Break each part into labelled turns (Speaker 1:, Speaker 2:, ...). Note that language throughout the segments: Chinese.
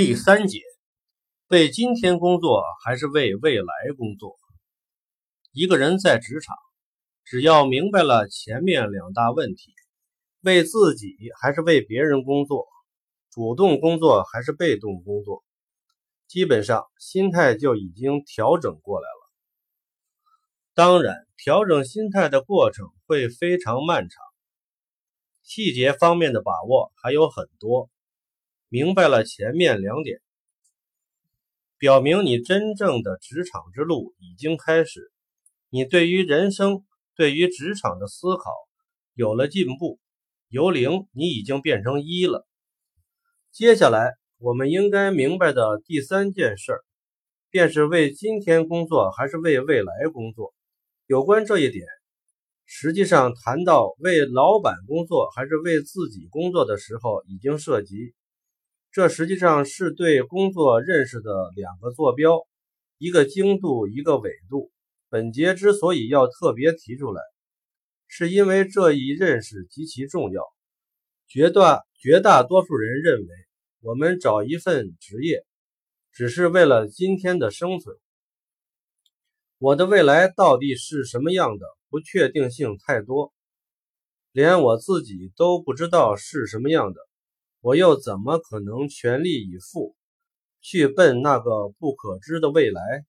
Speaker 1: 第三节，为今天工作还是为未来工作？一个人在职场，只要明白了前面两大问题：为自己还是为别人工作，主动工作还是被动工作，基本上心态就已经调整过来了。当然，调整心态的过程会非常漫长，细节方面的把握还有很多。明白了前面两点，表明你真正的职场之路已经开始，你对于人生、对于职场的思考有了进步，由零你已经变成一了。接下来我们应该明白的第三件事儿，便是为今天工作还是为未来工作。有关这一点，实际上谈到为老板工作还是为自己工作的时候，已经涉及。这实际上是对工作认识的两个坐标，一个精度，一个纬度。本节之所以要特别提出来，是因为这一认识极其重要。绝大绝大多数人认为，我们找一份职业，只是为了今天的生存。我的未来到底是什么样的？不确定性太多，连我自己都不知道是什么样的。我又怎么可能全力以赴去奔那个不可知的未来？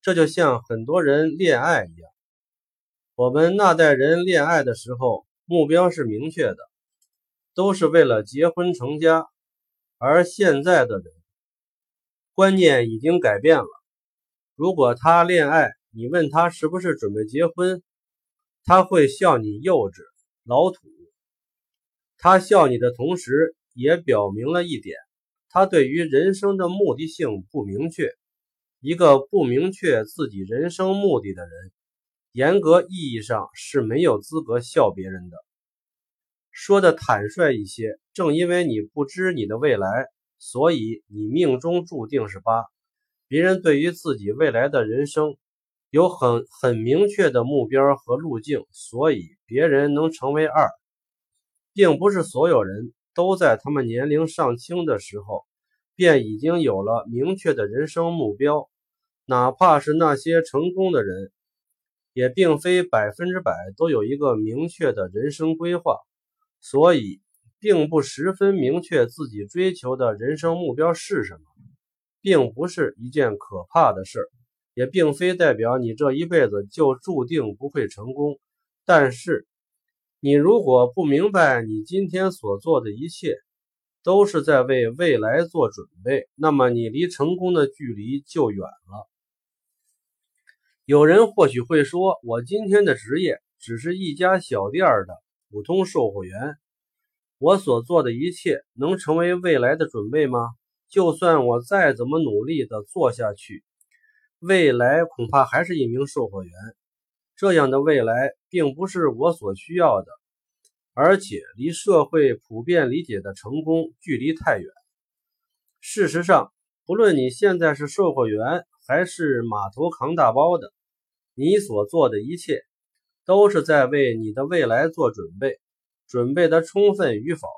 Speaker 1: 这就像很多人恋爱一样，我们那代人恋爱的时候目标是明确的，都是为了结婚成家。而现在的人观念已经改变了，如果他恋爱，你问他是不是准备结婚，他会笑你幼稚老土。他笑你的同时。也表明了一点，他对于人生的目的性不明确。一个不明确自己人生目的的人，严格意义上是没有资格笑别人的。说的坦率一些，正因为你不知你的未来，所以你命中注定是八。别人对于自己未来的人生有很很明确的目标和路径，所以别人能成为二，并不是所有人。都在他们年龄尚轻的时候，便已经有了明确的人生目标。哪怕是那些成功的人，也并非百分之百都有一个明确的人生规划，所以并不十分明确自己追求的人生目标是什么，并不是一件可怕的事，也并非代表你这一辈子就注定不会成功。但是，你如果不明白，你今天所做的一切都是在为未来做准备，那么你离成功的距离就远了。有人或许会说：“我今天的职业只是一家小店的普通售货员，我所做的一切能成为未来的准备吗？就算我再怎么努力的做下去，未来恐怕还是一名售货员。”这样的未来并不是我所需要的，而且离社会普遍理解的成功距离太远。事实上，不论你现在是售货员还是码头扛大包的，你所做的一切都是在为你的未来做准备。准备的充分与否，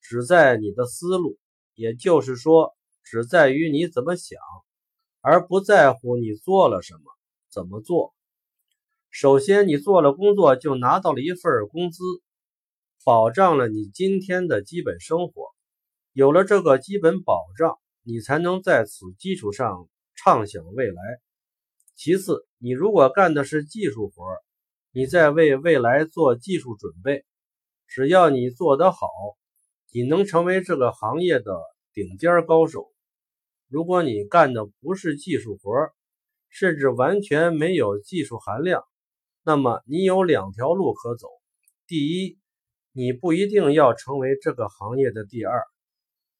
Speaker 1: 只在你的思路，也就是说，只在于你怎么想，而不在乎你做了什么，怎么做。首先，你做了工作就拿到了一份工资，保障了你今天的基本生活。有了这个基本保障，你才能在此基础上畅想未来。其次，你如果干的是技术活，你在为未来做技术准备。只要你做得好，你能成为这个行业的顶尖高手。如果你干的不是技术活，甚至完全没有技术含量，那么你有两条路可走。第一，你不一定要成为这个行业的第二，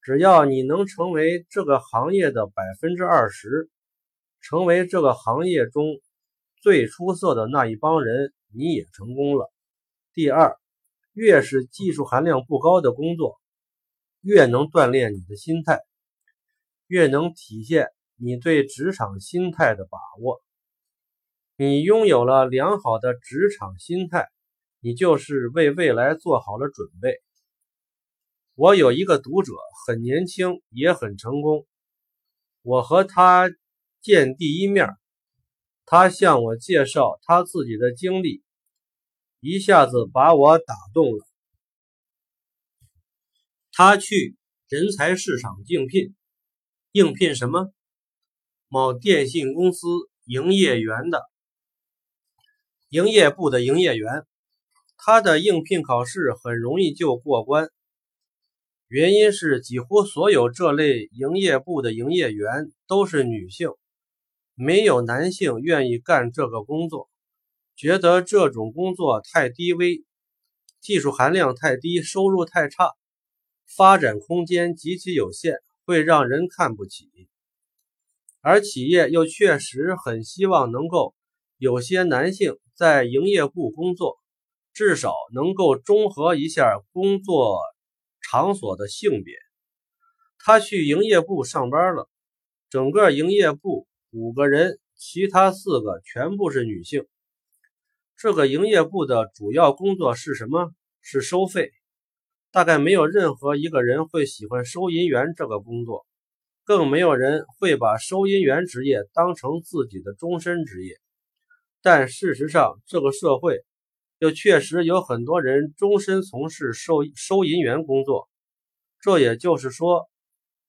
Speaker 1: 只要你能成为这个行业的百分之二十，成为这个行业中最出色的那一帮人，你也成功了。第二，越是技术含量不高的工作，越能锻炼你的心态，越能体现你对职场心态的把握。你拥有了良好的职场心态，你就是为未来做好了准备。我有一个读者，很年轻，也很成功。我和他见第一面，他向我介绍他自己的经历，一下子把我打动了。他去人才市场应聘，应聘什么？某电信公司营业员的营业部的营业员。他的应聘考试很容易就过关，原因是几乎所有这类营业部的营业员都是女性，没有男性愿意干这个工作，觉得这种工作太低微，技术含量太低，收入太差，发展空间极其有限，会让人看不起。而企业又确实很希望能够有些男性在营业部工作。至少能够中和一下工作场所的性别。他去营业部上班了，整个营业部五个人，其他四个全部是女性。这个营业部的主要工作是什么？是收费。大概没有任何一个人会喜欢收银员这个工作，更没有人会把收银员职业当成自己的终身职业。但事实上，这个社会。又确实有很多人终身从事收收银员工作，这也就是说，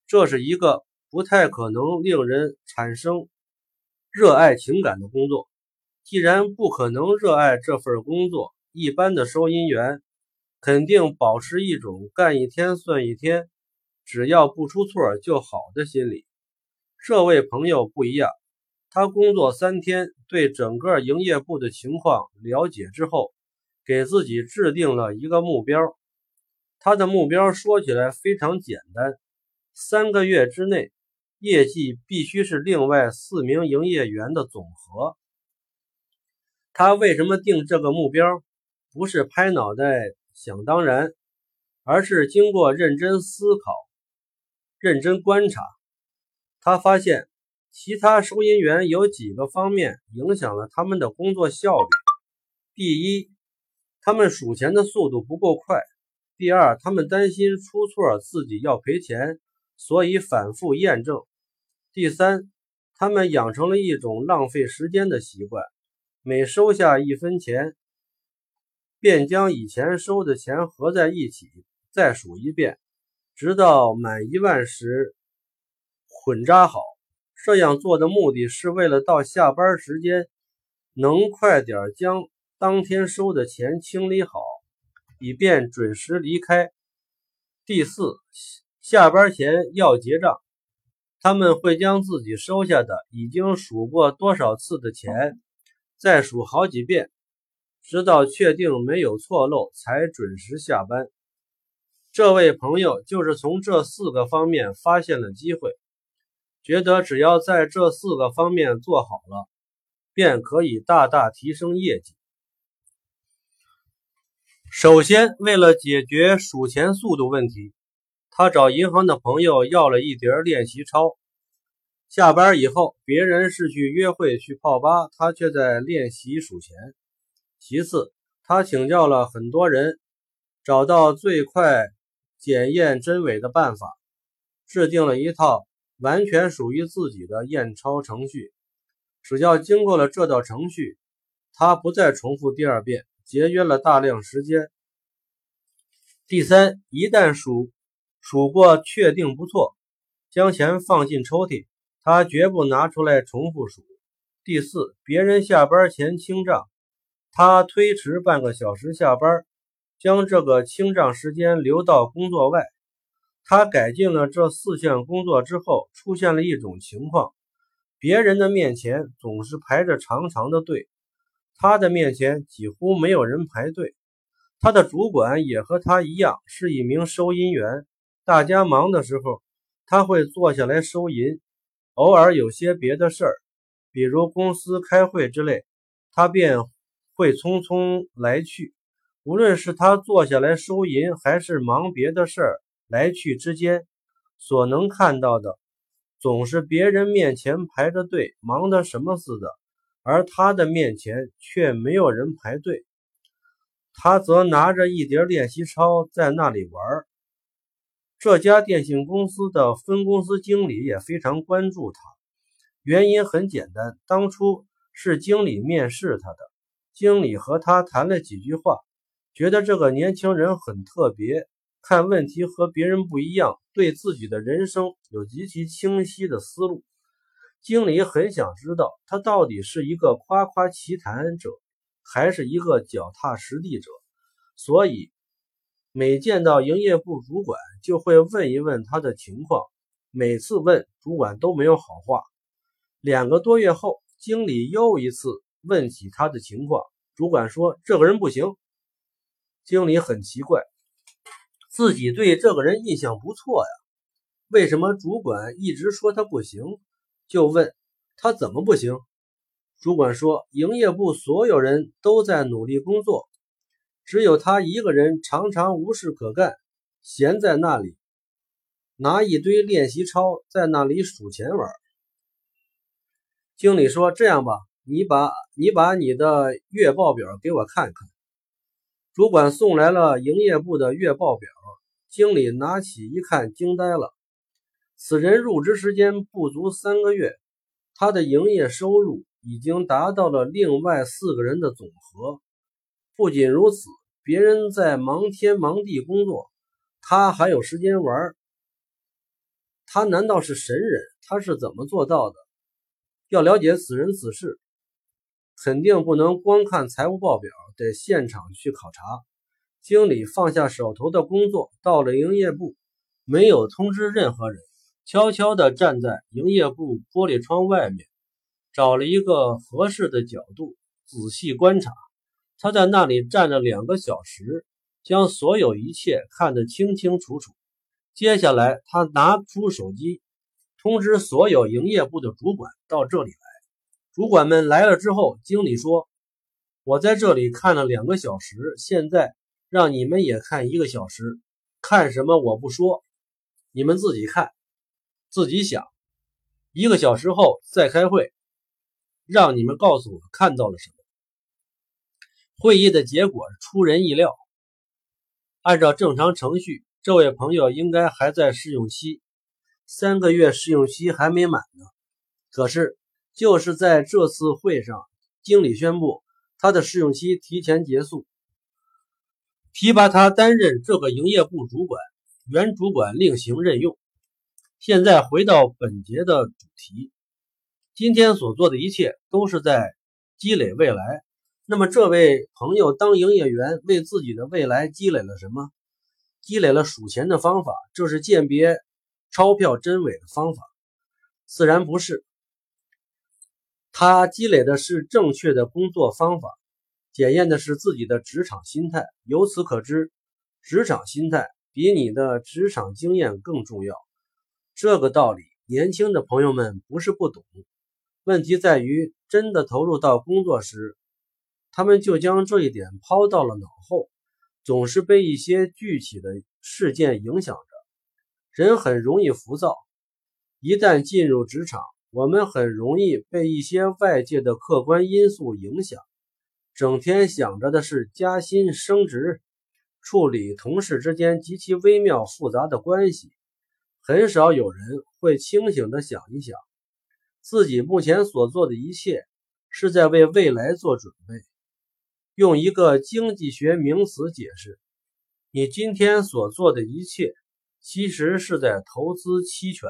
Speaker 1: 这是一个不太可能令人产生热爱情感的工作。既然不可能热爱这份工作，一般的收银员肯定保持一种干一天算一天，只要不出错就好的心理。这位朋友不一样，他工作三天，对整个营业部的情况了解之后。给自己制定了一个目标，他的目标说起来非常简单：三个月之内，业绩必须是另外四名营业员的总和。他为什么定这个目标？不是拍脑袋想当然，而是经过认真思考、认真观察，他发现其他收银员有几个方面影响了他们的工作效率。第一，他们数钱的速度不够快。第二，他们担心出错自己要赔钱，所以反复验证。第三，他们养成了一种浪费时间的习惯，每收下一分钱，便将以前收的钱合在一起再数一遍，直到满一万时混扎好。这样做的目的是为了到下班时间能快点将。当天收的钱清理好，以便准时离开。第四，下班前要结账，他们会将自己收下的已经数过多少次的钱再数好几遍，直到确定没有错漏才准时下班。这位朋友就是从这四个方面发现了机会，觉得只要在这四个方面做好了，便可以大大提升业绩。首先，为了解决数钱速度问题，他找银行的朋友要了一叠练习钞。下班以后，别人是去约会、去泡吧，他却在练习数钱。其次，他请教了很多人，找到最快检验真伪的办法，制定了一套完全属于自己的验钞程序。只要经过了这道程序，他不再重复第二遍。节约了大量时间。第三，一旦数数过确定不错，将钱放进抽屉，他绝不拿出来重复数。第四，别人下班前清账，他推迟半个小时下班，将这个清账时间留到工作外。他改进了这四项工作之后，出现了一种情况：别人的面前总是排着长长的队。他的面前几乎没有人排队，他的主管也和他一样是一名收银员。大家忙的时候，他会坐下来收银；偶尔有些别的事儿，比如公司开会之类，他便会匆匆来去。无论是他坐下来收银，还是忙别的事儿来去之间，所能看到的，总是别人面前排着队，忙得什么似的。而他的面前却没有人排队，他则拿着一叠练习钞在那里玩。这家电信公司的分公司经理也非常关注他，原因很简单，当初是经理面试他的，经理和他谈了几句话，觉得这个年轻人很特别，看问题和别人不一样，对自己的人生有极其清晰的思路。经理很想知道他到底是一个夸夸其谈者，还是一个脚踏实地者，所以。每见到营业部主管，就会问一问他的情况。每次问主管都没有好话。两个多月后，经理又一次问起他的情况，主管说这个人不行。经理很奇怪，自己对这个人印象不错呀，为什么主管一直说他不行？就问他怎么不行？主管说营业部所有人都在努力工作。只有他一个人常常无事可干，闲在那里，拿一堆练习钞在那里数钱玩。经理说：“这样吧，你把你把你的月报表给我看看。”主管送来了营业部的月报表，经理拿起一看，惊呆了。此人入职时间不足三个月，他的营业收入已经达到了另外四个人的总和。不仅如此，别人在忙天忙地工作，他还有时间玩。他难道是神人？他是怎么做到的？要了解此人此事，肯定不能光看财务报表，得现场去考察。经理放下手头的工作，到了营业部，没有通知任何人，悄悄地站在营业部玻璃窗外面，找了一个合适的角度，仔细观察。他在那里站了两个小时，将所有一切看得清清楚楚。接下来，他拿出手机，通知所有营业部的主管到这里来。主管们来了之后，经理说：“我在这里看了两个小时，现在让你们也看一个小时。看什么我不说，你们自己看，自己想。一个小时后再开会，让你们告诉我看到了什么。”会议的结果出人意料。按照正常程序，这位朋友应该还在试用期，三个月试用期还没满呢。可是，就是在这次会上，经理宣布他的试用期提前结束，提拔他担任这个营业部主管，原主管另行任用。现在回到本节的主题，今天所做的一切都是在积累未来。那么，这位朋友当营业员，为自己的未来积累了什么？积累了数钱的方法，这是鉴别钞票真伪的方法？自然不是。他积累的是正确的工作方法，检验的是自己的职场心态。由此可知，职场心态比你的职场经验更重要。这个道理，年轻的朋友们不是不懂，问题在于真的投入到工作时。他们就将这一点抛到了脑后，总是被一些具体的事件影响着，人很容易浮躁。一旦进入职场，我们很容易被一些外界的客观因素影响，整天想着的是加薪升职，处理同事之间极其微妙复杂的关系。很少有人会清醒地想一想，自己目前所做的一切是在为未来做准备。用一个经济学名词解释，你今天所做的一切，其实是在投资期权。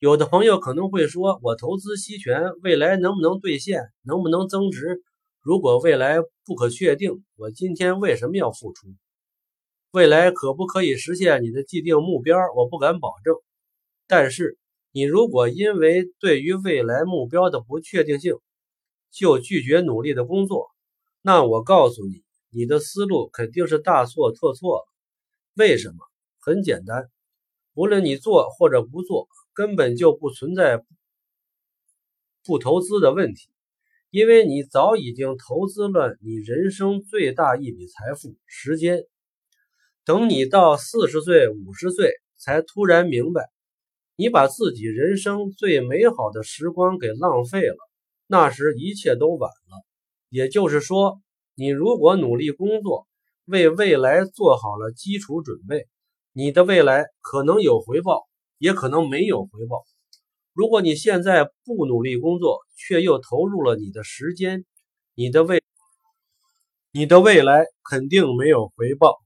Speaker 1: 有的朋友可能会说：“我投资期权，未来能不能兑现？能不能增值？如果未来不可确定，我今天为什么要付出？未来可不可以实现你的既定目标？我不敢保证。但是，你如果因为对于未来目标的不确定性，就拒绝努力的工作，那我告诉你，你的思路肯定是大错特错了。为什么？很简单，无论你做或者不做，根本就不存在不投资的问题，因为你早已经投资了你人生最大一笔财富——时间。等你到四十岁、五十岁，才突然明白，你把自己人生最美好的时光给浪费了，那时一切都晚了。也就是说，你如果努力工作，为未来做好了基础准备，你的未来可能有回报，也可能没有回报。如果你现在不努力工作，却又投入了你的时间，你的未你的未来肯定没有回报。